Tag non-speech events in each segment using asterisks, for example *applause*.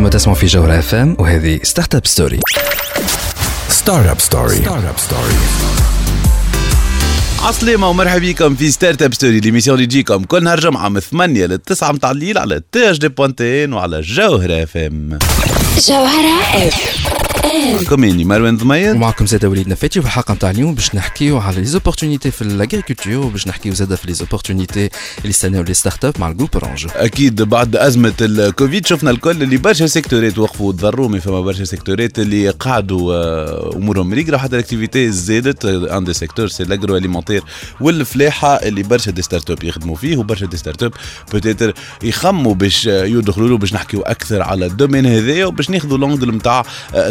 أنتم تسمعوا في جوهرة اف ام وهذه ستارت اب ستوري ستارت اب ستوري ستارت اب ستوري عسلامة ومرحبا بكم في ستارت اب ستوري ليميسيون اللي تجيكم كل نهار جمعة من 8 ل 9 متاع الليل على تي اش دي بوانتين وعلى جوهرة اف ام جوهرة اف كوميني مروان ضمير ومعكم زاد وليد نفاتي وفي الحلقة نتاع اليوم باش نحكيو على لي زوبورتونيتي في الأغريكولتور وباش نحكيو زاد في لي زوبورتونيتي اللي استناو لي ستارت اب مع الجروب اورانج أكيد بعد أزمة الكوفيد شفنا الكل اللي برشا سيكتورات وقفوا وتضروا مي فما برشا سيكتورات اللي قعدوا آه، أمورهم ريقرا حتى الأكتيفيتي زادت ان دي سيكتور سي لاغرو اليمونتير والفلاحة اللي برشا دي ستارت اب يخدموا فيه وبرشا دي ستارت اب بوتيتر يخموا باش يدخلوا له باش نحكيو أكثر على الدومين هذايا وباش ناخذوا لونجل نتاع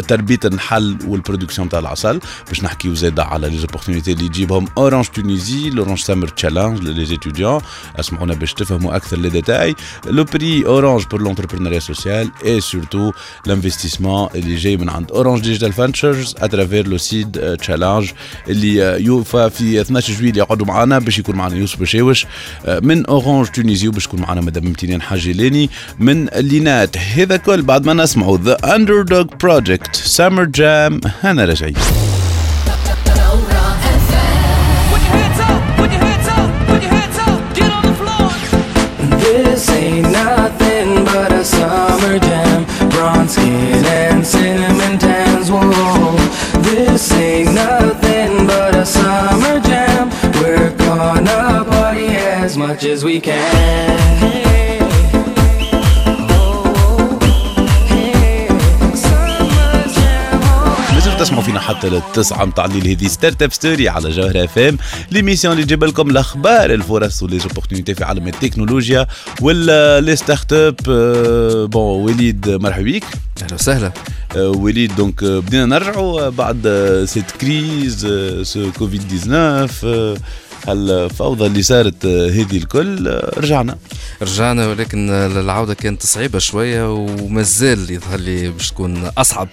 تربية النحل والبرودكسيون تاع العسل باش نحكيو زاد على لي زوبورتونيتي اللي يجيبهم اورانج تونيزي لورانج سامر تشالنج لي اتيديون اسمعونا باش تفهموا أكثر لي ديتاي لو بري اورانج بور لونتربرونيا سوسيال اي سورتو لانفستيسمون اللي جاي من عند اورانج ديجيتال فانتشرز اترافير لو سيد تشالنج اللي يوفى في 12 جويلية يقعدوا معنا باش يكون معنا يوسف بشاوش من اورانج تونيزي وباش تكون معنا مدام امتنان حاجلاني من لينات هذا كل بعد ما نسمعوا ذا اندر دوغ بروجكت سامر Summer Jam. En is. This ain't nothing but a summer jam. Skin and cinnamon tans, This ain't nothing but a summer jam. We're gonna party as much as we can. تسمعوا فينا حتى للتسعة متاع الليل هذه ستارت أب ستوري على جوهرة أف إم. ليميسيون اللي تجيب لكم الأخبار الفرص وليزوبورتينيتي في عالم التكنولوجيا ولا لي ستارت اب بون وليد مرحبا بيك. أهلا وسهلا. وليد دونك آه، بدينا نرجعوا آه، بعد سيت كريز سو كوفيد 19 آه، هالفوضى اللي صارت هذه الكل؟ آه، رجعنا. رجعنا ولكن العودة كانت صعيبة شوية ومازال يظهر لي باش تكون أصعب.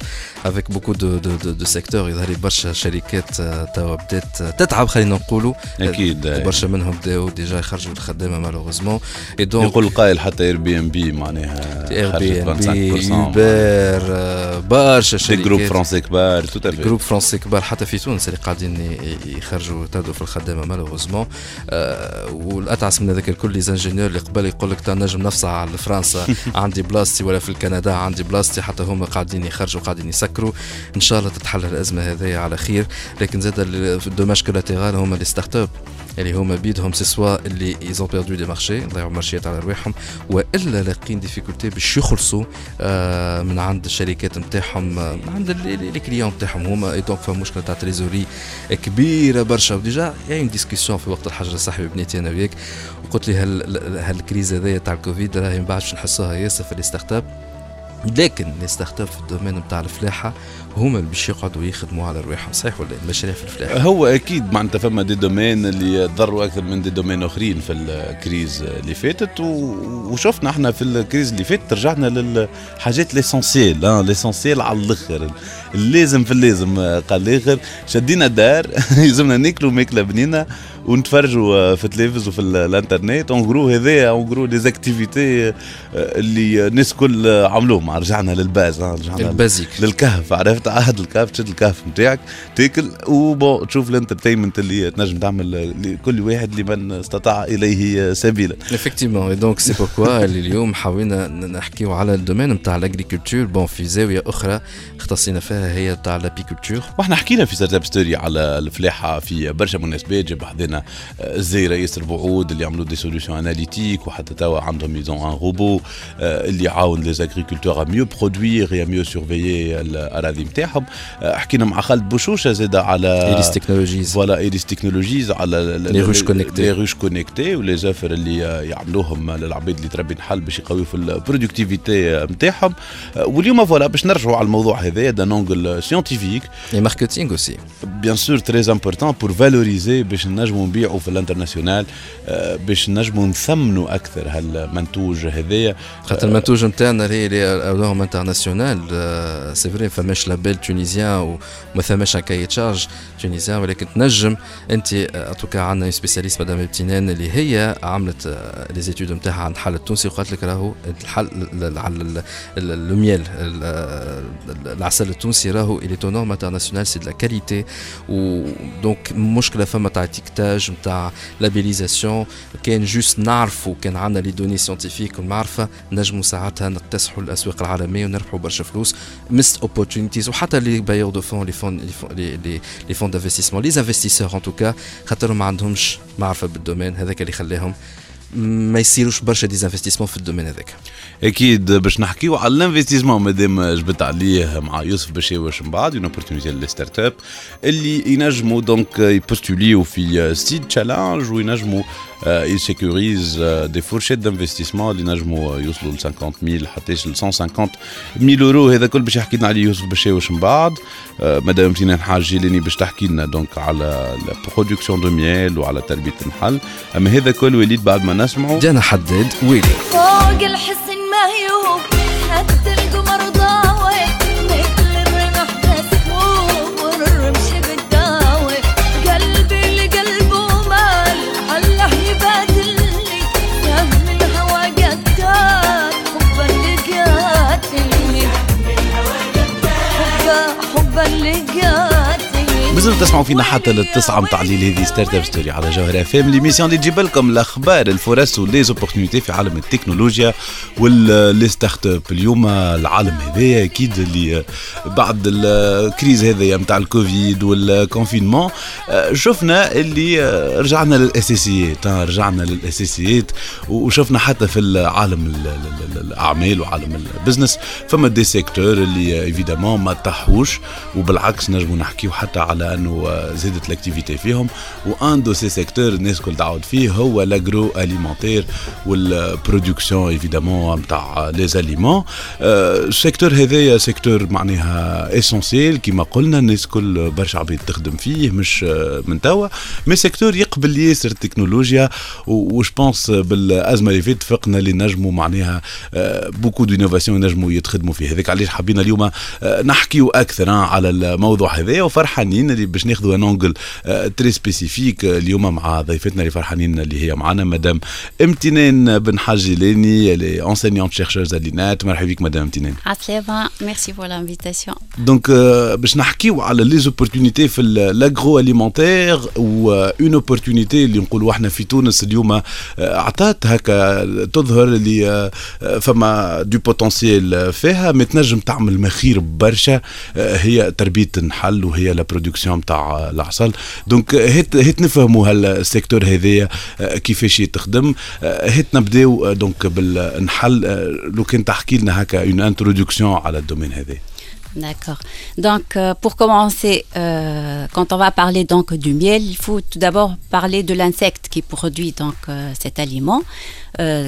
افيك بوكو دو دو دو, دو سيكتور يظهر لي برشا شركات آه، توا بدات تتعب خلينا نقولوا. أكيد. برشا منهم بداوا ديجا يخرجوا الخدامة مالوغوزمون يقول القائل حتى اير بي ام بي معناها اير بي خرجت بي 25% اوبر آه، برشا شركات. جروب فرونسي كبار تو جروب فرنسي كبار حتى في تونس اللي قاعدين يخرجوا يتردوا في الخدامة مالوغوزمون آه والأتعس من هذاك الكل لي زانجينيور اللي قبل يقول لك تنجم نفسع لفرنسا *laughs* عندي بلاصتي ولا في الكندا عندي بلاصتي حتى هما قاعدين يخرجوا قاعدين يسكروا. إن شاء الله تتحل الأزمة هذه على خير. لكن زاد الدوماج كولاتيرال هما لي ستارت اب اللي هما بيدهم سي سوا اللي ايزون بيردو دي مارشي ضيعوا مارشيات على رواحهم. وإلا لاقين ديفيكولتي باش يخلصوا آه، من عند الشركات نتاعهم آه، من عند لي- لي لي كليون نتاعهم هما. دونك فما مشكله تاع تريزوري كبيرة برشا. وديجا اون ديسكسيون في وقت الحجر الصحي بنيتي أنا وياك. وقلت لي هال هالكريز هذيا تاع الكوفيد راهي من بعد باش نحسوها ياسر في لي ستارت اب لكن ستارت اب في الدومين نتاع الفلاحة هما اللي باش يقعدوا يخدموا على رواحهم. صحيح ولا المشاريع في الفلاحة. هو أكيد معناتها فما دي دومين اللي ضروا أكثر من دي دومين آخرين في الكريز اللي فاتت. وشفنا إحنا في الكريز اللي فاتت رجعنا للحاجات ليسونسيال ليسونسيال على الآخر. اللازم في اللازم آه، قال الآخر. شدينا الدار *laughs* يلزمنا ناكلوا ماكلة بنينة. ونتفرجوا آه، في التلفز وفي ال- الانترنت. اون جرو هذايا اون جرو لي زاكتيفيتي اللي الناس كل آه، عملوهم. رجعنا للباز آه، رجعنا البازيك للكهف عرفت؟ عهد الكهف تشد الكهف نتاعك تاكل وبون تشوف الانترتينمنت اللي تنجم تعمل لكل واحد لمن استطاع إليه سبيلا. افكتيمون دونك سي بوركوا اللي اليوم حاولنا نحكيو على الدومين نتاع الاغريكولتور بون في زاوية أخرى اختصينا فيها هي تاع لابيكولتور وإحنا حكينا في ستارت اب ستوري على الفلاحة في برشا مناسبات جاب الزي رئيس البعود اللي عملوا دي سوليوشن اناليتيك وحتى توا عندهم ميزون ان روبو اللي يعاون لي زاغريكولتور ميو برودوير يا ميو سورفيي الأراضي نتاعهم آه، حكينا مع خالد بوشوشه زاد على ايريس تكنولوجيز فوالا ايريس تكنولوجيز على Les ruches connectées. لي روش كونيكتي ولي زافر اللي يعملوهم للعباد اللي تربي نحل باش يقويوا في البرودكتيفيتي نتاعهم واليوم فوالا باش نرجعوا على الموضوع هذايا دان اونجل سيونتيفيك اي ماركتينغ اوسي بيان سور تري امبورتون بور فالوريزي باش نجموا نبيعوا في الانترناسيونال آه، باش نجموا نثمنوا أكثر هالمنتوج هذايا. خاطر المنتوج نتاعنا اللي اللي راهم انترناسيونال سي فري فماش لابيل تونيزيان وما ثماش ان كاي تشارج تونيزيان ولكن تنجم أنت ان توكا عندنا سبيسياليست مدام ابتنان اللي هي عملت لي زيتود نتاعها عن الحل التونسي وقالت لك راهو الحل على الميل العسل التونسي راهو الي تو نورم انترناسيونال سي دو لا كاليتي ودونك مشكلة فما تاع تيكتاج نتاع لابيليزاسيون كان جوست نعرفوا كان عندنا لي دوني سيونتيفيك والمعرفه نجموا ساعتها نكتسحوا الاسواق العالميه ونربحوا برشا فلوس مست اوبورتونيتيز وحتى لي بايور دو فون لي فون لي فون دانفستيسمون لي انفستيسور ان توكا خاطرهم ما عندهمش معرفه بالدومين هذاك اللي خلاهم ما يصيروش برشا ديزانفستيسمون في الدومين هذاك. أكيد باش نحكيو على الانفستيسمون مادام جبت عليه مع يوسف بشاوش من بعد اون اوبورتونيتي للستارت اب اللي ينجموا دونك يبوستوليو في سيد تشالنج وينجموا يسيكوريز دي فورشيت دانفستيسمون اللي نجموا يوصلوا ل 50000 حتى ل 150000 اورو هذا كل باش يحكي لنا عليه يوسف بشاوش من بعد مدام امتنان حاج جيلاني باش تحكي لنا دونك على البرودكسيون دو ميل وعلى تربيه النحل اما هذا كل وليد بعد ما نسمعوا ديانا حداد ويلي فوق الحسن مهيوب حتى تسمعوا فينا حتى للتسعة متاع الليل. هذه ستارت أب ستوري على جوهر اف ام ليميسيون اللي تجيب لكم الأخبار الفرص وليزوبورتينيتي في عالم التكنولوجيا واللي ستارت أب. اليوم العالم هذايا أكيد اللي بعد الكريز هذايا متاع الكوفيد والكونفينمون شفنا اللي رجعنا للأساسيات رجعنا للأساسيات وشفنا حتى في العالم الأعمال وعالم البزنس. فما دي سيكتور اللي ايفيدامون ما تحوش وبالعكس نجموا نحكيو حتى على أنه زادت الاكتيفيتي فيهم. وان دو سي سيكتور الناس كل تعود فيه هو لاجرو اليمونتير والبرودكسيون ايفيدامون نتاع لي زاليمون السيكتور هذايا سيكتور معناها اسونسيال كيما قلنا الناس كل برشا عباد تخدم فيه مش من توا. مي سيكتور يقبل ياسر التكنولوجيا. وش بونس بالأزمة اللي فاتت فقنا اللي نجموا معناها بوكو دينوفاسيون نجموا يتخدموا فيه هذاك علاش حبينا اليوم نحكيو أكثر على الموضوع هذايا وفرحانين اللي باش ناخذوا ان اونجل تري سبيسيفيك اليوم مع ضيفتنا اللي فرحانين اللي هي معنا مدام امتنان بن حاج اللي انسينيونت شيرشوز الينات مرحبا بك مدام امتنان. عسلامة ميرسي بور لانفيتاسيون دونك باش نحكيو على لي زوبورتونيتي في الاغرو اليمونتير و اون اوبورتونيتي اللي نقولوا إحنا في تونس اليوم عطات هكا تظهر اللي فما دو بوتنسيال فيها. ما تنجم تعمل مخير برشا هي تربية النحل وهي لا برودكسيون تاع العسل دونك هيت هيت نفهموا هالسيكتور هذايا كيفاش تخدم هيت نبداو دونك بالنحل لو كان تحكي لنا هكا اون انتروداكسيون على الدومين هذا D'accord. Donc, euh, pour commencer, euh, quand on va parler donc du miel, il faut tout d'abord parler de l'insecte qui produit donc euh, cet aliment,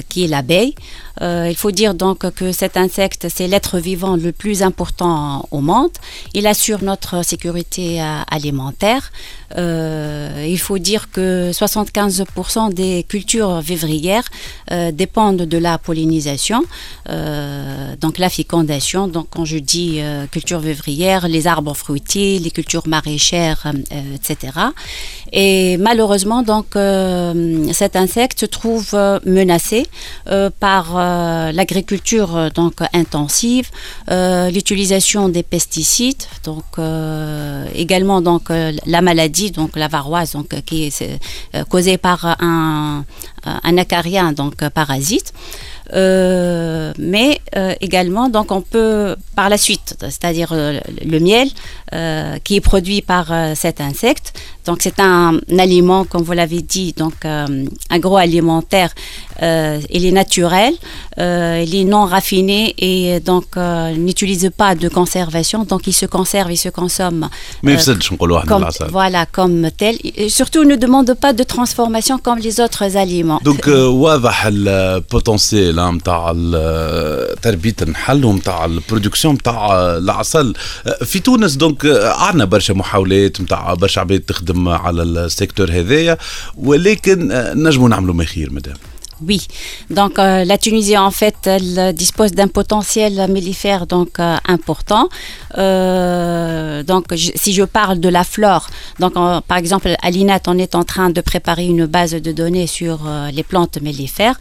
qui est l'abeille. il faut dire donc que cet insecte, c'est l'être vivant le plus important au monde. Il assure notre sécurité alimentaire. il faut dire que 75% des cultures vivrières dépendent de la pollinisation, donc la fécondation. Donc, quand je dis cultures vivrières, les arbres fruitiers, les cultures maraîchères, euh, etc. Et malheureusement, donc, euh, cet insecte se trouve euh, menacé par l'agriculture donc intensive, l'utilisation des pesticides, donc également donc la maladie, donc la varoise, donc qui est causée par un, un acarien, donc parasite. Euh, mais euh, également, donc on peut par la suite, c'est-à-dire euh, le miel qui est produit par cet insecte. Donc c'est un, aliment, comme vous l'avez dit, donc agroalimentaire euh, il est naturel, euh, il est non raffiné et donc euh, n'utilise pas de conservation, donc il se conserve, il se consomme ما euh, يفسدش نقولوا احنا comme, العسل voilà, comme tel. Et surtout, ne demande pas de transformation comme les autres aliments. دونك آه، واضح البوتنسيال نتاع تربيه النحل ونتاع البرودكسيون نتاع العسل آه، في تونس دونك آه، عندنا برشا محاولات نتاع برشا عباد تخدم على السيكتور هذايا ولكن آه، نجموا نعملوا ما خير مدام. Oui, donc euh, la Tunisie en fait elle dispose d'un potentiel mellifère donc euh, important. Euh, donc je- si je parle de la flore, donc en- par exemple à l'INAT on est en train de préparer une base de données sur euh, les plantes mellifères.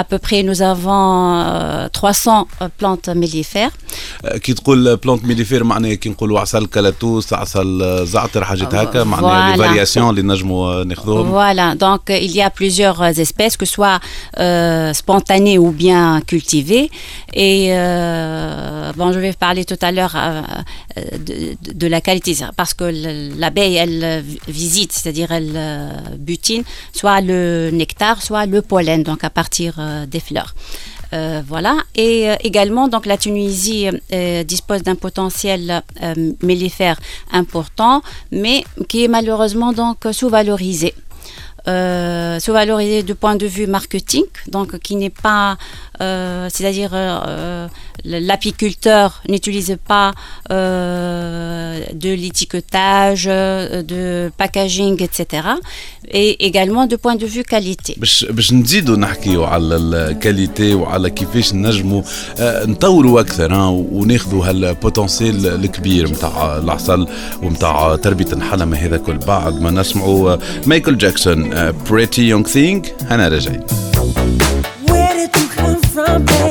À peu près nous avons euh, 300 plantes mellifères. آه، كي تقول بلانت ميليفير معناها كي نقولوا عسل كلاتوس عسل آه، زعتر حاجات هكا معناها Voilà. لي فارياسيون اللي نجموا آه، ناخذوهم Voilà, donc euh, il y a plusieurs euh, espèces, que ce soit euh, spontanées ou bien cultivées. Et euh, bon, je vais parler tout à l'heure euh, de, la qualité, parce que le- l'abeille, elle euh, visite, c'est-à-dire elle butine soit le nectar, soit le pollen, donc à partir des fleurs. Voilà. Et également, donc la Tunisie dispose d'un potentiel mellifère important, mais qui est malheureusement donc sous-valorisé Euh, sous-valorisé du point de vue marketing, donc qui n'est pas, euh, c'est-à-dire euh, euh, l'apiculteur n'utilise pas euh, de l'étiquetage, euh, de packaging, etc. Et également du point de vue qualité. باش باش نزيدوا نحكيوا على الكاليتي وعلى كيفاش نجموا آه، نطوروا اكثر آه، وناخذوا هالبوتنسيال الكبير نتاع العسل ونتاع تربيه النحله هذا كل بعد ما نسمعوا آه، مايكل جاكسون A Pretty Young Thing, Hannah I Where did you come from, baby?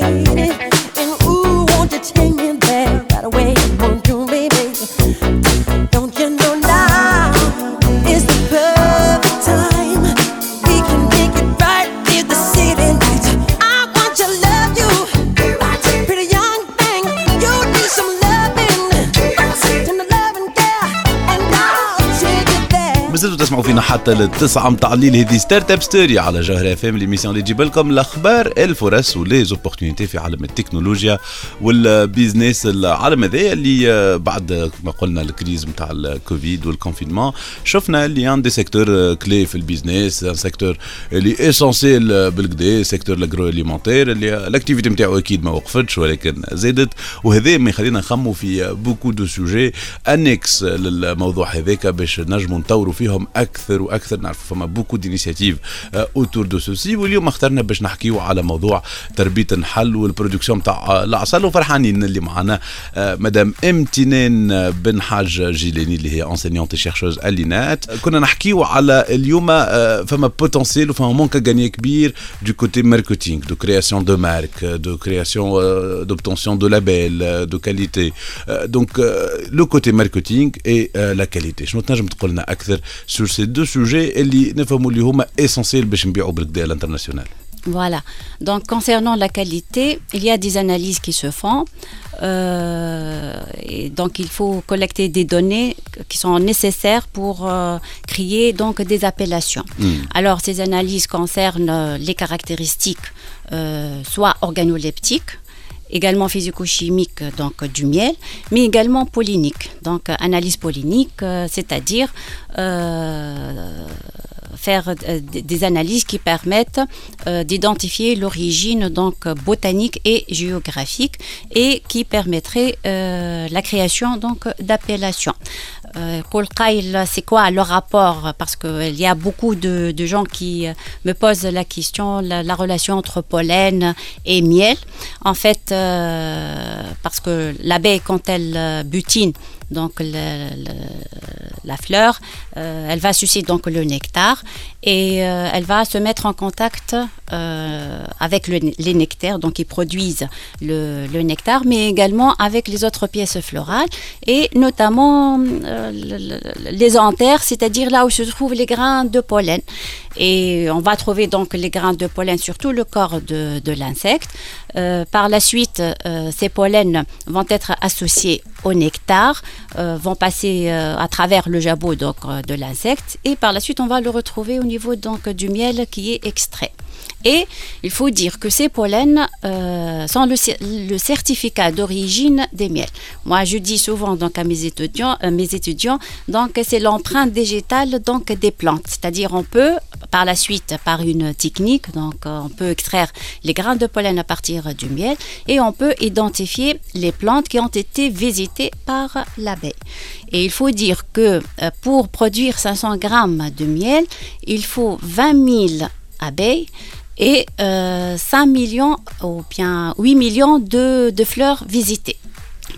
فينا حتى للتسعة متاع الليل هذه ستارت أب ستوري على جوهرة أف إم ليميسيون اللي تجيب لكم الأخبار الفرص ولي زوبورتينيتي في عالم التكنولوجيا والبيزنس العالم هذايا اللي آه، بعد ما قلنا الكريز نتاع الكوفيد والكونفينمون شفنا اللي عند دي سيكتور كلي في البيزنس ان سيكتور اللي اسونسيال بالكدا سيكتور الاجرو اليمونتير اللي الاكتيفيتي نتاعو أكيد ما وقفتش ولكن زادت وهذا ما يخلينا نخموا في بوكو دو سوجي انكس للموضوع هذاك باش نجموا نطوروا فيهم أكثر. وأكثر نعرفوا فما بوكو دينيسياتيف اوتور دو سوسي واليوم اخترنا باش نحكيو على موضوع تربية النحل والبرودكسيون نتاع العسل وفرحانين اللي معنا آه، مدام إمتنان بن حاج جيلاني اللي هي انسينيونتي شيرشوز الينات كنا نحكيو على اليوم آه، فما بوتنسيال وفما مونك غاني كبير دو كوتي ماركتينغ دو كرياسيون دو مارك دو كرياسيون دوبتونسيون دو لابيل دو كاليتي دونك لو كوتي ماركتينغ اي لا كاليتي شنو تنجم تقول لنا أكثر سور سي دو سوجي اللي نفهموا اللي هما اسونسيال باش نبيعوا بالكدا الانترناسيونال Voilà. Donc, concernant la qualité, il y a des analyses qui se font. Euh, et donc, il faut collecter des données qui sont nécessaires pour euh, créer donc des appellations. Alors, ces analyses concernent euh, les caractéristiques euh, soit organoleptiques, également physico-chimiques donc du miel, mais également polliniques. Donc, analyse pollinique, euh, c'est-à-dire euh, faire euh, des analyses qui permettent d'identifier l'origine donc botanique et géographique et qui permettraient la création donc d'appellations. Euh, c'est quoi le rapport? Parce qu'il y a beaucoup de, gens qui euh, me posent la question, la, la relation entre pollen et miel. En fait, euh, parce que l'abeille, quand elle euh, butine, donc la fleur, euh, elle va sucer donc le nectar et euh, elle va se mettre en contact euh, avec le- les nectaires, donc produisent le, le nectar, mais également avec les autres pièces florales et notamment le- le- les anthères, c'est-à-dire là où se trouvent les grains de pollen. Et on va trouver donc les grains de pollen sur tout le corps de, l'insecte. Euh, par la suite, euh, ces pollens vont être associés au nectar, euh, vont passer à travers le jabot donc, de l'insecte et par la suite on va le retrouver au niveau donc du miel qui est extrait. Et il faut dire que ces pollens euh, sont le, cer- le certificat d'origine des miels. Moi, je dis souvent donc à mes étudiants, euh, mes étudiants, donc c'est l'empreinte végétale donc des plantes. C'est-à-dire on peut par la suite par une technique donc euh, on peut extraire les grains de pollen à partir du miel et on peut identifier les plantes qui ont été visitées par l'abeille. Et il faut dire que euh, pour produire 500 grammes de miel, il faut 20 000 abeilles et euh, 5 millions ou bien 8 millions de, de fleurs visitées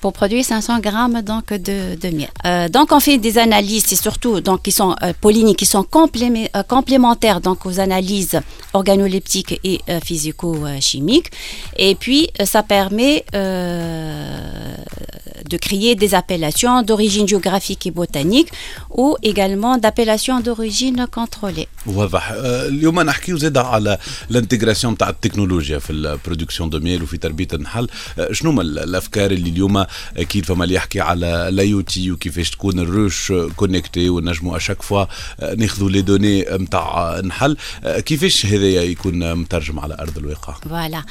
pour produire 500 grammes donc de, de miel. Euh, donc on fait des analyses, c'est surtout donc qui sont euh, polliniques, qui sont complémé- euh, complémentaires donc aux analyses organoleptiques et euh, physico-chimiques. Et puis euh, ça permet euh, de créer des appellations d'origine géographique et botanique ou également d'appellations d'origine contrôlée. واضح آه، اليوم نحكيو زاد على الانتجراسيون تاع التكنولوجيا في البرودكسيون دو ميل وفي تربيه النحل آه، شنو هما ال- الافكار اللي اليوم اكيد فما اللي يحكي على الاي تي وكيفاش تكون الروش كونكتي ونجموا اشاك فوا ناخذوا لي دوني نتاع النحل آه، كيفاش هذايا يكون مترجم على ارض الواقع Voilà.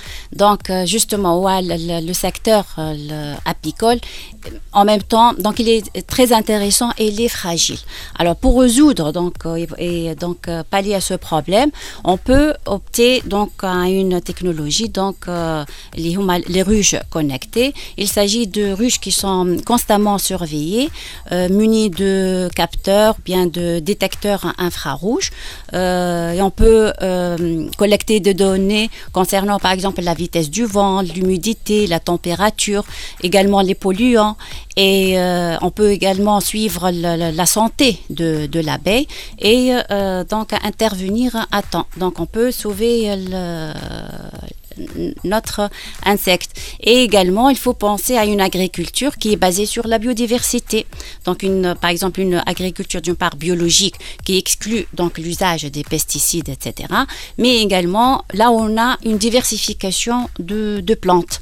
Donc, euh, justement, ouais, le, le- le secteur euh, le apicole, euh, en même temps, donc il est très intéressant et il est fragile. Alors, pour résoudre donc, euh, et, et donc euh, pallier à ce problème, on peut opter donc à une technologie, donc euh, les, huma- les ruches connectées. Il s'agit de ruches qui sont constamment surveillées, euh, munies de capteurs, bien de détecteurs infrarouges. Euh, et on peut euh, collecter des données concernant par exemple la vitesse du vent, l'humidité, la température, également les polluants. Et on peut également suivre la, santé de, de l'abeille et donc intervenir à temps. Donc on peut sauver le- notre insecte. Et également, il faut penser à une agriculture qui est basée sur la biodiversité. Donc, une, par exemple, une agriculture d'une part biologique qui exclut donc l'usage des pesticides, etc. Mais également, là on a une diversification de, de plantes,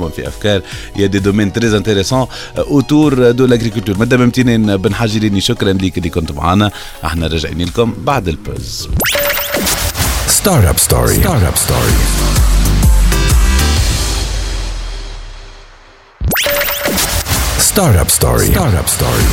طبعا في أفكار. يا دي دومين تريز انتريسون اوتور دو لاغريكولتور مدام امتنان بن حاجي ليني شكرا ليك اللي كنت معنا. أحنا راجعين لكم بعد البوز ستارت اب ستوري ستارت اب ستوري ستارت اب ستوري ستارت اب ستوري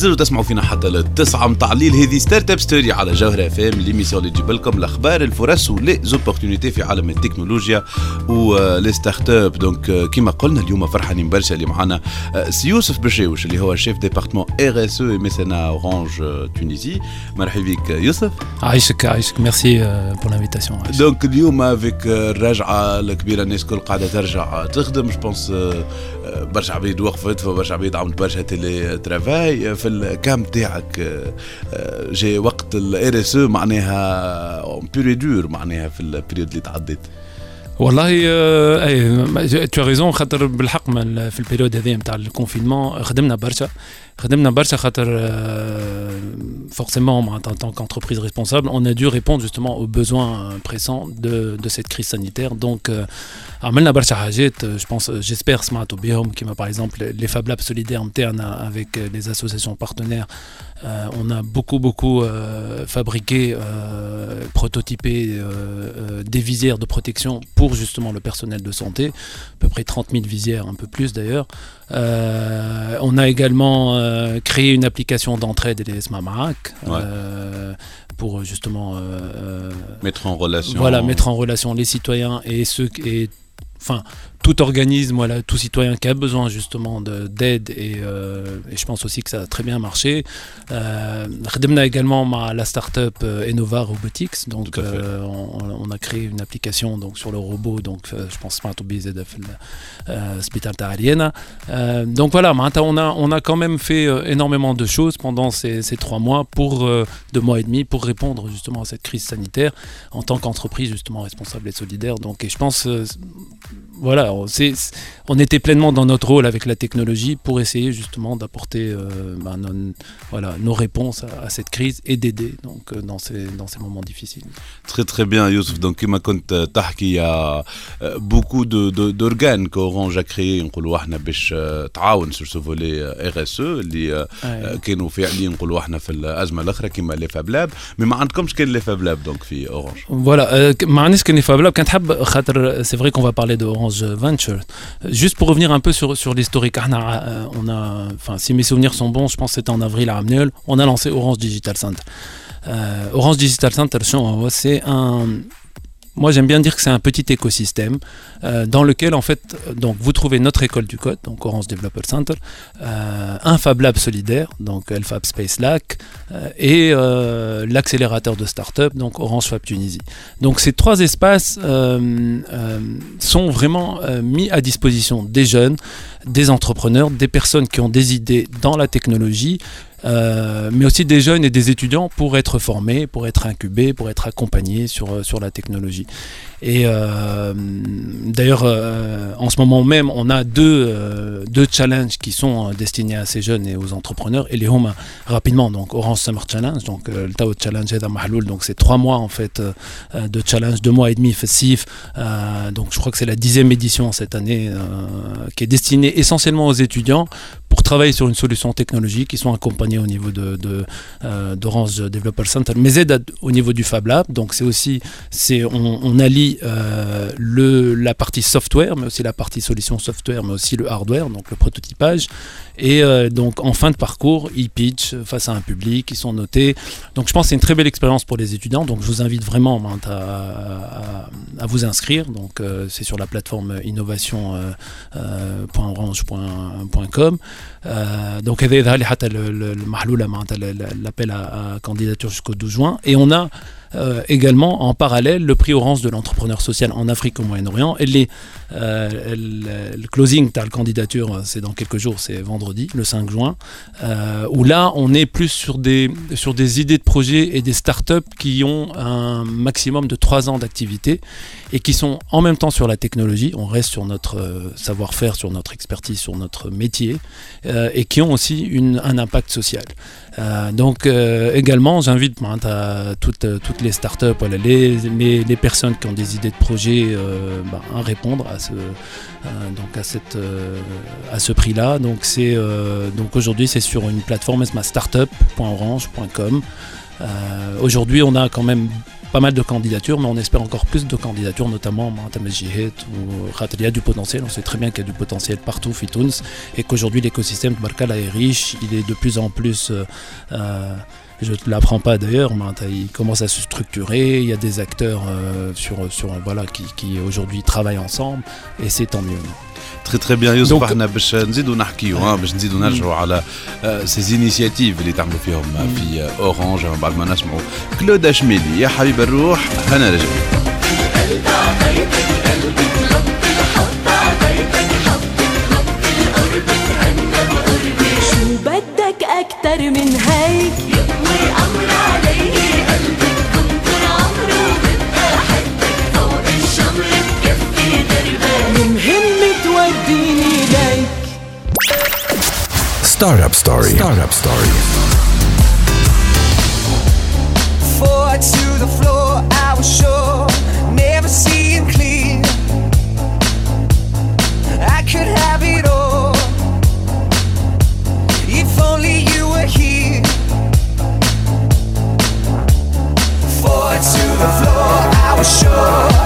Willst du das mal auf eine للتسعة متاع الليل هذه ستارت اب ستوري على جوهرة اف ام ليميسيون اللي تجيب لكم الأخبار الفرص ولي زوبورتينيتي في عالم التكنولوجيا ولي ستارت اب دونك كيما قلنا اليوم فرحانين برشا اللي معنا آه، سي يوسف بشاوش اللي هو شيف ديبارتمون ار اس أو ميسنا اورانج تونيزي مرحبا بك يوسف. عايشك عايشك. ميرسي بور لانفيتاسيون دونك اليوم افيك الرجعه الكبيرة الناس الكل قاعدة ترجع تخدم. جو بونس برشا عبيد وقفت فبرشا عبيد عملت برشا تيلي ترافاي في الكام تاعك آه، آه، جاي وقت الار اس معناها بيري دور معناها في البريود اللي تعديت والله آه، اي تو ريزون خاطر بالحق في البيريود هذه نتاع الكونفينمون خدمنا برشا خدمنا برشا خاطر forcément en tant qu'entreprise responsable on a dû répondre justement aux besoins pressants de, de cette crise sanitaire donc euh, عملنا برشا حاجات je pense j'espère سمعتوا بهم كما par exemple les Fab Labs solidaires internes avec les associations partenaires euh, on a beaucoup beaucoup euh, fabriqué euh, prototypé euh, euh, des visières de protection pour justement le personnel de santé à peu près 30 000 visières un peu plus d'ailleurs euh, on a également euh, créé une application d'entraide des SMAMAC Ouais. euh, pour justement euh, mettre en relation voilà, mettre en relation les citoyens et ceux et enfin tout organisme, voilà, tout citoyen qui a besoin justement d'aide euh, et, je pense aussi que ça a très bien marché. Euh, également ma, la start-up euh, Enova Robotics, donc euh, on, a créé une application donc, sur le robot, donc je pense Smart Hospital Tariena. donc voilà, on a, on a quand même fait énormément de choses pendant ces, trois mois, pour deux mois et demi, pour répondre justement à cette crise sanitaire en tant qu'entreprise justement responsable et solidaire. Donc et je pense voilà, c'est- on était pleinement dans notre rôle avec la technologie pour essayer justement d'apporter euh, ben, nos, voilà, nos réponses à, à cette crise et d'aider donc euh, dans ces, dans ces moments difficiles. Très très bien Youssef donc كما كنت تحكي il y a euh, beaucoup de de- d'organes qu'Orange a créé نقولوا احنا باش آه، تعاون sur ce volet ار اس او اللي آه، آه، كانوا فاعلين نقولوا احنا في الازمه الاخرى كما لي فاب لاب مي ما عندكمش كان لي فاب لاب دونك في اورانج Voilà, euh, ما عنديش كان Fab Lab كانت حاب خاطر c'est vrai qu'on va parler de Orange Venture. juste pour revenir un peu sur, sur l'historique, euh, on on si mes souvenirs sont bons, je pense que c'était en avril à Amniol, on a lancé Orange Digital Center. Euh, Orange Digital Center, hein, c'est un, moi, j'aime bien dire que c'est un petit écosystème euh, dans lequel, en fait, donc vous trouvez notre école du code, donc Orange Developer Center, euh, un Fab Lab solidaire, donc LFab Space Lac, euh, et l'accélérateur de start-up, donc Orange Fab Tunisie. Donc ces trois espaces sont vraiment mis à disposition des jeunes, des entrepreneurs, des personnes qui ont des idées dans la technologie, euh, mais aussi des jeunes et des étudiants pour être formés, pour être incubés, pour être accompagnés sur, euh, sur la technologie. Et euh, d'ailleurs, en ce moment même, on a deux, deux challenges qui sont destinés à ces jeunes et aux entrepreneurs. Et les home rapidement, donc Orange Summer Challenge, donc le Tao Challenge à Mahloul, donc c'est trois mois en fait de challenge, deux mois et demi festif. Donc je crois que c'est la dixième édition cette année qui est destinée essentiellement aux étudiants pour travailler sur une solution technologique. Ils sont accompagnés au niveau de, de, euh, d'Orange Developer Center, mais aident au niveau du Fab Lab. Donc c'est aussi, c'est, on, on allie euh, le, la partie software, mais aussi la partie solution software, mais aussi le hardware, donc le prototypage. Et euh, donc en fin de parcours, ils pitchent face à un public, ils sont notés. Donc je pense que c'est une très belle expérience pour les étudiants. Donc je vous invite vraiment hein, à, vous inscrire. Donc euh, c'est sur la plateforme innovation.orange.com. Euh, donc il y a l'appel à, à candidature jusqu'au 12 juin. Et on a euh, également en parallèle le prix Orange de l'entrepreneur social en Afrique au Moyen-Orient. Et euh, le, le closing, la candidature, c'est dans quelques jours, c'est vendredi, le 5 juin, euh, où là, on est plus sur des, sur des idées de projets et des startups qui ont un maximum de 3 ans d'activité et qui sont en même temps sur la technologie. On reste sur notre savoir-faire, sur notre expertise, sur notre métier, et qui ont aussi un impact social. Euh, donc euh, également, j'invite à hein, euh, toutes, les startups, les, personnes qui ont des idées de projet bah, à répondre à ce, à ce prix-là. Donc, aujourd'hui, c'est sur une plateforme startup.orange.com. Aujourd'hui, on a quand même pas mal de candidatures, mais on espère encore plus de candidatures, notamment Matamajjihet ou Rattel. Il y a du potentiel. On sait très bien qu'il y a du potentiel partout, Fitouns, et qu'aujourd'hui l'écosystème de Barkala est riche, il est de plus en plus. Euh, euh, je ne l'apprends pas d'ailleurs, il commence à se structurer, il y a des acteurs euh, sur, sur, voilà, qui, qui aujourd'hui travaillent ensemble, et c'est tant mieux. تخي تخي بيان يوسف دونك- إحنا باش نزيدوا نحكيو ها باش نزيدوا نرجعوا على سيز انيسياتيف اللي تعملوا فيهم في آه، اورانج من بعد ما نسمعوا كلودا شميلي يا حبيب الروح أنا رجع شو بدك أكتر من Startup Story. Startup Story. Forward to the floor, I was sure, never seeing clear. I could have it all if only you were here. Forward to the floor, I was sure,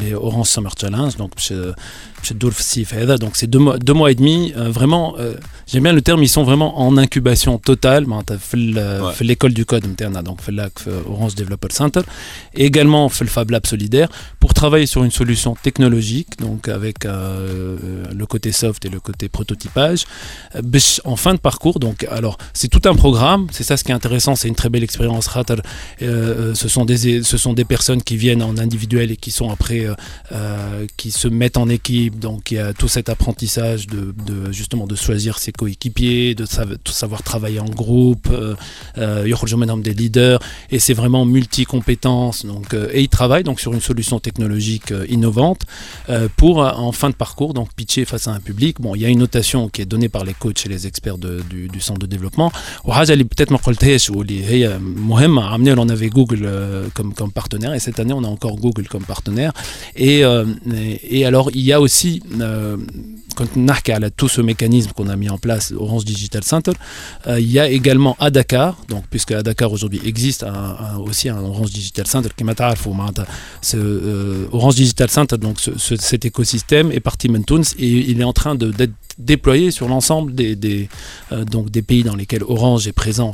les Orange Summer Challenge, donc chez, chez Dolph Sif Donc c'est deux mois, deux mois et demi, euh, vraiment, euh, j'aime bien le terme, ils sont vraiment en incubation totale. fait l'école du code interne, donc fait euh, Orange Developer Center, et également fait le Fab Lab solidaire pour travailler sur une solution technologique, donc avec le côté soft et le côté prototypage. En fin de parcours, donc alors c'est tout un programme, c'est ça ce qui est intéressant, c'est une très belle expérience. Ce sont, des, ce sont des personnes qui viennent en individuel et qui sont après euh, euh, qui se mettent en équipe, donc il y a tout cet apprentissage de, de justement de choisir ses coéquipiers, de, sav- de savoir travailler en groupe, euh, euh, يخرجوا منهم des leaders et c'est vraiment multi-compétences. Donc, euh, et ils travaillent donc sur une solution technologique euh, innovante euh, pour euh, en fin de parcours donc pitcher face à un public. Bon, il y a une notation qui est donnée par les coachs et les experts de- du, du centre de développement. وحاجة اللي peut-être ما قلتهاش واللي هي مهمة عملنا on avait Google euh, comme comme partenaire et cette année on a encore Google comme partenaire. euh, et, alors, il y a aussi, euh, quand on a tout ce mécanisme qu'on a mis en place, Orange Digital Center, euh, il y a également à Dakar, donc, puisque à Dakar aujourd'hui existe aussi un Orange Digital Center, qui m'a ce, Orange Digital Center, donc cet écosystème est parti de et il est en train d'être déployé sur l'ensemble des, euh, donc des pays dans lesquels Orange est présent,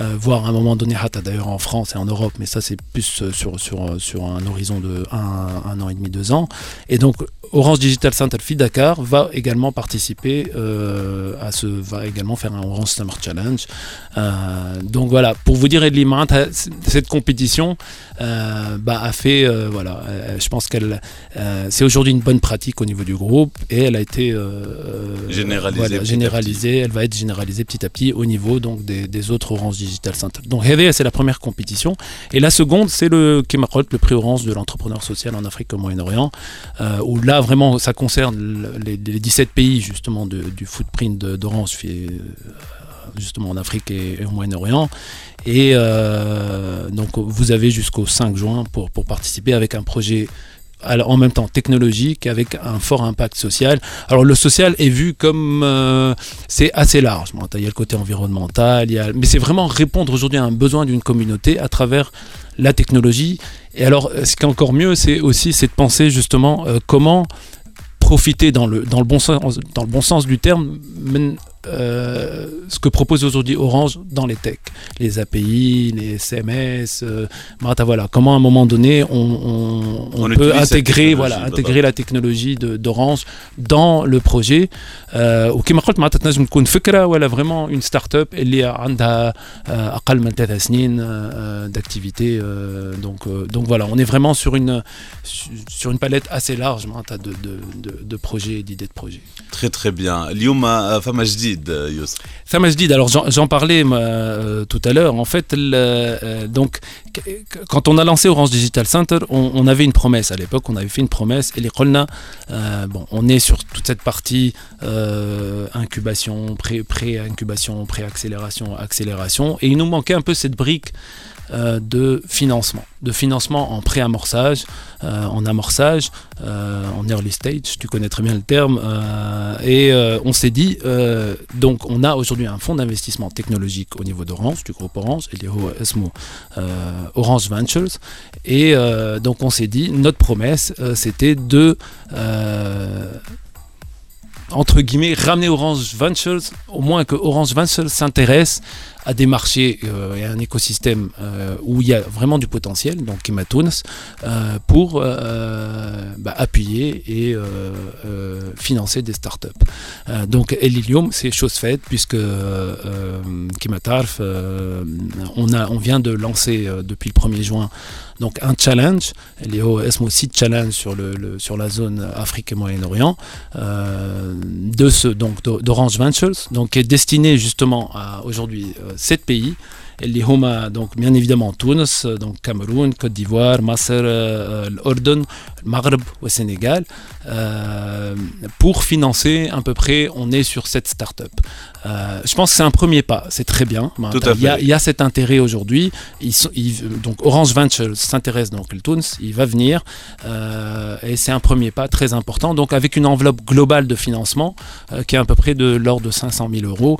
euh, voire à un moment donné, d'ailleurs en France et en Europe, mais ça c'est plus euh, sur, sur, sur un horizon de un an et demi, deux ans. Et donc Orange Digital Center FI Dakar va également participer euh, à ce, va également faire un Orange Summer Challenge. Euh, donc voilà, pour vous dire, Edli Marat, cette compétition euh, bah, a fait, euh, voilà, euh, je pense qu'elle, euh, c'est aujourd'hui une bonne pratique au niveau du groupe et elle a été euh, euh, Généralisée voilà, généralisée. Elle va être généralisée petit à petit au niveau donc des, des autres Orange Digital Center. Donc Heve, c'est la première compétition et la seconde, c'est le Kemakot, le prix Orange de l'entrepreneur social en Afrique au Moyen-Orient, euh, où là vraiment ça concerne le- les, les 17 pays justement du footprint d'Orange euh, justement en Afrique et, au Moyen-Orient. Et euh, donc vous avez jusqu'au 5 juin pour, participer avec un projet en même temps technologique avec un fort impact social. Alors le social est vu comme euh, c'est assez large. Il y a le côté environnemental, mais c'est vraiment répondre aujourd'hui à un besoin d'une communauté à travers la technologie. Et alors euh, ce qui est encore mieux, c'est aussi c'est de penser justement euh, comment profiter dans le, dans, le bon sens, dans le bon sens du terme euh, ce que propose aujourd'hui Orange dans les techs, les API, les SMS, euh, Martha, voilà, comment à un moment donné on, on- on On peut utilise cette intégrer, technologie, voilà, d'accord. intégrer la technologie de- d'Orange dans le projet. Euh, وكما قلت معناتها تنجم تكون فكره ولا vraiment une start-up اللي عندها آه، اقل من ثلاث سنين آه، d'activité euh, donc euh, donc voilà on est vraiment sur une sur une palette assez large معناتها de de de, de projets et d'idées de projets Très très bien. اليوم آه، فما جديد Majdid, euh, Youssef. Majdid, alors j'en parlais euh, tout à l'heure. En fait, le, euh, donc quand on a lancé Orange Digital Center, on, avait une promesse à l'époque, on avait fait une promesse et les Kolna, euh, bon, on est sur toute cette partie euh, incubation, pré-incubation, pré-accélération, accélération, et il nous manquait un peu cette brique euh, de financement, de financement en pré-amorçage, euh, en amorçage, en early stage, tu connais très bien le terme, et on s'est dit, donc on a aujourd'hui un fonds d'investissement technologique au niveau d'Orange, du groupe Orange, et les OSMO Orange Ventures, et euh, donc on s'est dit, notre promesse, euh, c'était de euh, entre guillemets, ramener Orange Ventures, au moins que Orange Ventures s'intéresse à des marchés euh, et à un écosystème euh, où il y a vraiment du potentiel, donc Kimatoons, euh, pour bah, appuyer et financer des startups. Donc Elilium, c'est chose faite puisque euh, on, a, on vient de lancer depuis le 1er juin donc un challenge, Léo Esmo aussi challenge sur, le, sur la zone Afrique et Moyen-Orient, de ce donc d'O- d'Orange Ventures, donc qui est destiné justement à aujourd'hui sept pays. اللي هما donc bien évidemment Tunis, euh, donc Cameroun, Côte d'Ivoire, Masr, euh, l'Ordon, le Maghreb au Sénégal, euh, pour financer à peu près, on est sur cette start-up. Euh, je pense que c'est un premier pas, c'est très bien. Tout à il, y a, fait. il y a cet intérêt aujourd'hui. Ils sont- ils- donc Orange Ventures s'intéresse donc le Tunis, il va venir euh, et c'est un premier pas très important. Donc avec une enveloppe globale de financement euh, qui est à peu près de l'ordre de 500 000 euros.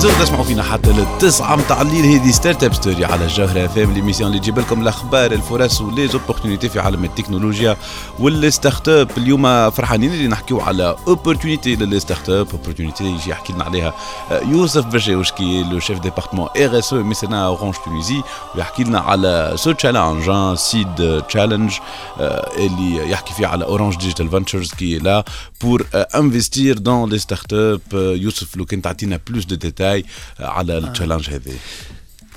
me? مازالوا تسمعوا فينا حتى للتسعة متاع الليل هذه ستارت اب ستوري على الجوهرة فام ليميسيون اللي تجيب لكم الاخبار الفرص ولي زوبورتونيتي في عالم التكنولوجيا والستارت اب اليوم فرحانين اللي نحكيو على اوبورتونيتي للستارت اب اوبورتونيتي يجي يحكي لنا عليها آه، يوسف برجاوشكي لو شيف ديبارتمون ار اس او ميسنا اورانج تونيزي ويحكي لنا على سو تشالنج سيد تشالنج اللي يحكي فيه على اورانج ديجيتال فانتشرز كي لا بور انفستير دون لي ستارت اب يوسف لو كان تعطينا بلوس دو ديتاي على التشالنج هذا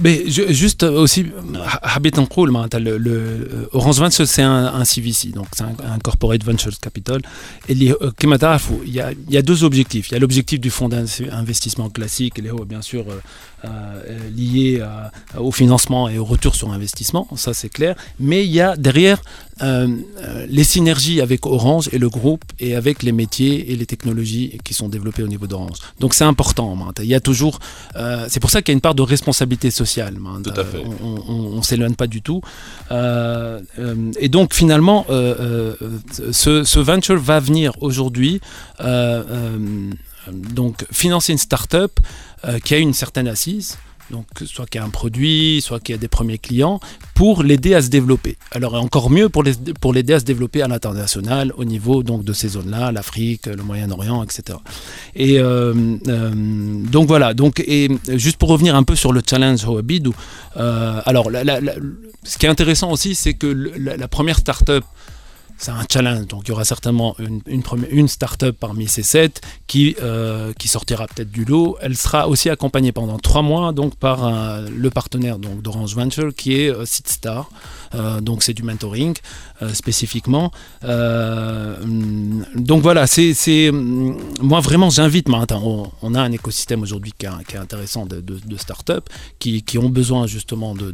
Mais je- juste aussi, حبيت نقول معناتها le, le Orange Ventures c'est un, un CVC donc c'est un, un corporate ventures capital اللي euh, كما تعرفوا il y a, il y a deux objectifs il y a l'objectif du fonds d'investissement classique اللي هو bien sûr euh, euh, lié à- au financement et au retour sur investissement ça c'est clair mais il y a derrière euh, euh, euh, euh, les synergies avec Orange et le groupe et avec les métiers et les technologies qui sont développés au niveau d'Orange. Donc c'est important. Il y a toujours, euh, c'est pour ça qu'il y a une part de responsabilité sociale. Tout à fait. On, ne s'éloigne pas du tout. et donc finalement, ce, venture va venir aujourd'hui donc financer une start-up qui a une certaine assise donc soit qui a un produit, soit qui a des premiers clients, pour l'aider à se développer. Alors encore mieux pour les- pour l'aider à se développer à l'international au niveau donc de ces zones-là, l'Afrique, le Moyen-Orient, etc. Et euh, euh, donc voilà. Donc et juste pour revenir un peu sur le challenge Hoabid, euh, alors ce qui est intéressant aussi, c'est que la première start-up c'est un challenge. Donc il y aura certainement une, start-up parmi ces sept qui, euh, qui sortira peut-être du lot. Elle sera aussi accompagnée pendant trois mois donc, par euh, le partenaire d'Orange Venture qui est euh, Seedstar. Euh, donc c'est du mentoring euh, spécifiquement. Euh, donc voilà, c'est, hum, moi vraiment j'invite, on, a un écosystème aujourd'hui qui, est- intéressant de, de, qui, ont besoin justement de,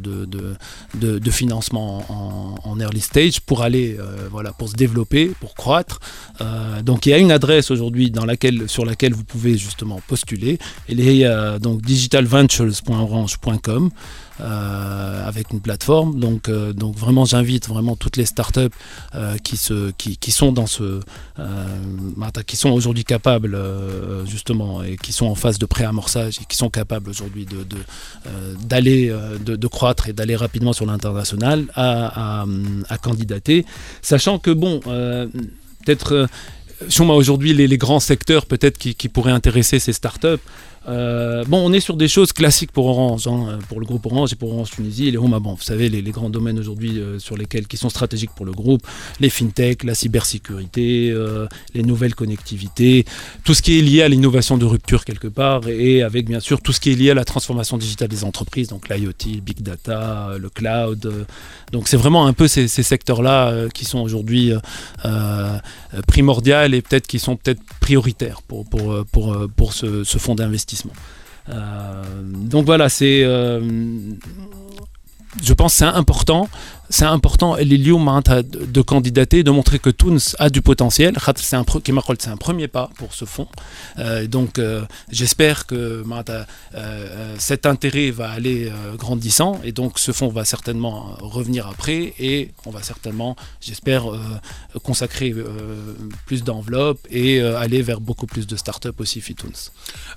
financement en, early stage pour aller, voilà, pour se développer, pour croître. Donc il y a une adresse aujourd'hui laquelle, sur laquelle vous pouvez justement postuler. Elle est donc digitalventures.orange.com. euh, avec une plateforme. Donc euh, donc vraiment j'invite vraiment toutes les startups euh, qui se qui, sont dans ce qui sont aujourd'hui capables justement et qui sont en phase de pré-amorçage et qui sont capables aujourd'hui de d'aller de, croître et d'aller rapidement sur l'international à, à, candidater. Sachant que bon peut-être euh, sur moi aujourd'hui les, grands secteurs peut-être qui pourraient intéresser ces startups euh, bon, on est sur des choses classiques pour Orange, hein, pour le groupe Orange et pour Orange Tunisie. Les vous savez, les, grands domaines aujourd'hui euh, sur lesquels qui sont stratégiques pour le groupe, les fintech, la cybersécurité, euh, les nouvelles connectivités, tout ce qui est lié à l'innovation de rupture quelque part, et avec bien sûr tout ce qui est lié à la transformation digitale des entreprises, donc l'IoT, big data, le cloud. donc c'est vraiment un peu ces, secteurs-là qui sont aujourd'hui primordiales et peut-être qui sont peut-être prioritaires pour, pour, pour, pour ce fonds d'investissement. Euh, donc voilà, c'est. euh, je pense que c'est important C'est important, Elilio de, de candidater, de montrer que Tunis a du potentiel. Khater, C'est un, pre- كما قلت, c'est un premier pas pour ce fonds. Euh, donc euh, j'espère que معناتها, euh, cet intérêt va aller euh, grandissant et donc ce fonds va certainement euh, revenir après et on va certainement, j'espère, euh, consacrer euh, plus d'enveloppes et euh, aller vers beaucoup plus de startups aussi في تونس.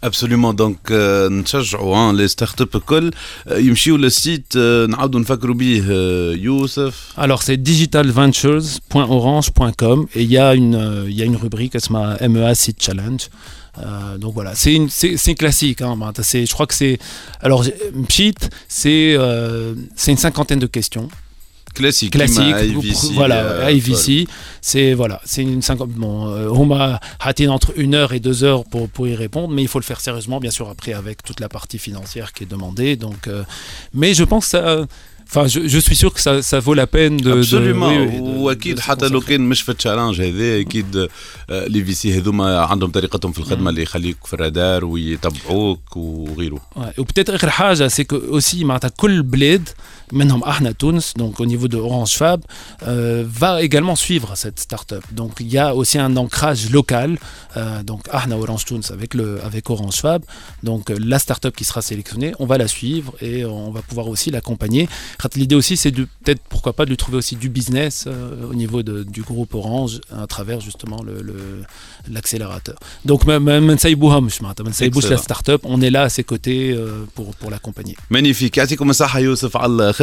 ابسوليومون دونك آه، نشجعوا آه، لي ستارت اب الكل آه، يمشيوا للسيت آه، نعاودوا نفكروا به alors, c'est digitalventures.orange.com et il y, a une, euh, y a une rubrique, elle MEA Seed Challenge. Euh, donc voilà, c'est c'est, classique. Hein. je crois que c'est. Alors, Pchit, c'est, euh, c'est une cinquantaine de questions classique, classique voilà IVC c'est voilà c'est une 50 bon on m'a hâté entre une heure et deux heures pour, pour y répondre mais il faut le faire sérieusement bien sûr après avec toute la partie financière qui est demandée donc mais je pense que enfin, je, je suis sûr que ça, ça vaut la peine de. de- ابسوليومون oui, oui, de- واكيد de حتى لو. كان مش في التشالنج هذا أكيد آه، لي في سي هذوما عندهم طريقتهم في الخدمة اللي يخليك في الرادار ويتبعوك وغيره. وبتيت اخر حاجة سي كو اوسي معناتها كل بلاد Maintenant, Ahna Tunis, donc au niveau de Orange Fab, euh, va également suivre cette start-up. Donc il y a aussi un ancrage local, euh, donc Ahna Orange Tunis avec, le, avec Orange Fab. Donc euh, la start-up qui sera sélectionnée, on va la suivre et on va pouvoir aussi l'accompagner. L'idée aussi, c'est peut-être pourquoi pas de lui trouver aussi du business au niveau du groupe Orange à travers justement l'accélérateur. Le, le, donc même Saïbouham, la start-up, on est là à ses côtés pour, l'accompagner. Magnifique.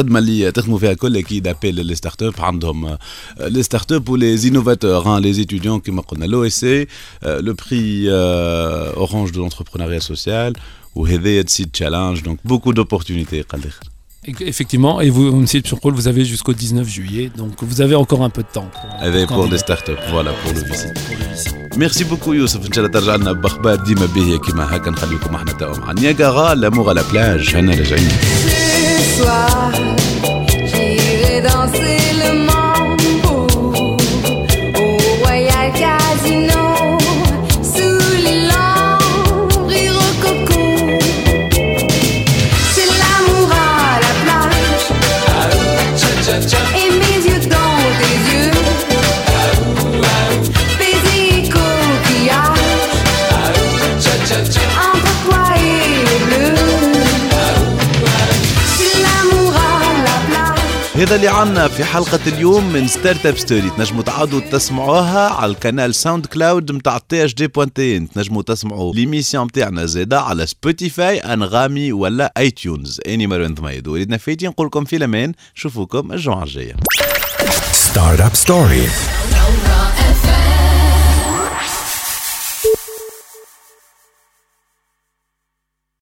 الصحة يوسف على الخدمة اللي تخدموا فيها كل أكيد أبيل لي ستارت اب عندهم لي ستارت اب ولي زينوفاتور لي زيتيديون كما قلنا لو اس اي لو بري اورانج دو لونتربرونيا سوسيال وهذايا تسيد تشالنج دونك بوكو دوبورتونيتي قال الاخر Et- Effectivement, et vous, M. Psurkoul, vous avez jusqu'au 19 juillet, donc vous avez encore un peu de temps. pour- هذا pour بور لي candidater. ستارت اب فوالا بور لو فيسي Pour le lycée. ميرسي بوكو يوسف ان شاء الله ترجع لنا باخبار ديما باهيه كيما هكا نخليكم احنا توا مع نياغارا لامور على بلاج هنا راجعين Ce j'irai danser le mambo هذا اللي عنا في حلقة اليوم من ستارت اب ستوري تنجموا تعاودوا تسمعوها على القناة ساوند كلاود نتاع تي اش دي بوانتين تنجموا تسمعوا ليميسيون نتاعنا زادا على سبوتيفاي أنغامي ولا اي تيونز أني مروان ضميد وليدنا فايتين نقول لكم في الأمان. نشوفوكم الجمعة الجاية. Startup Story. FM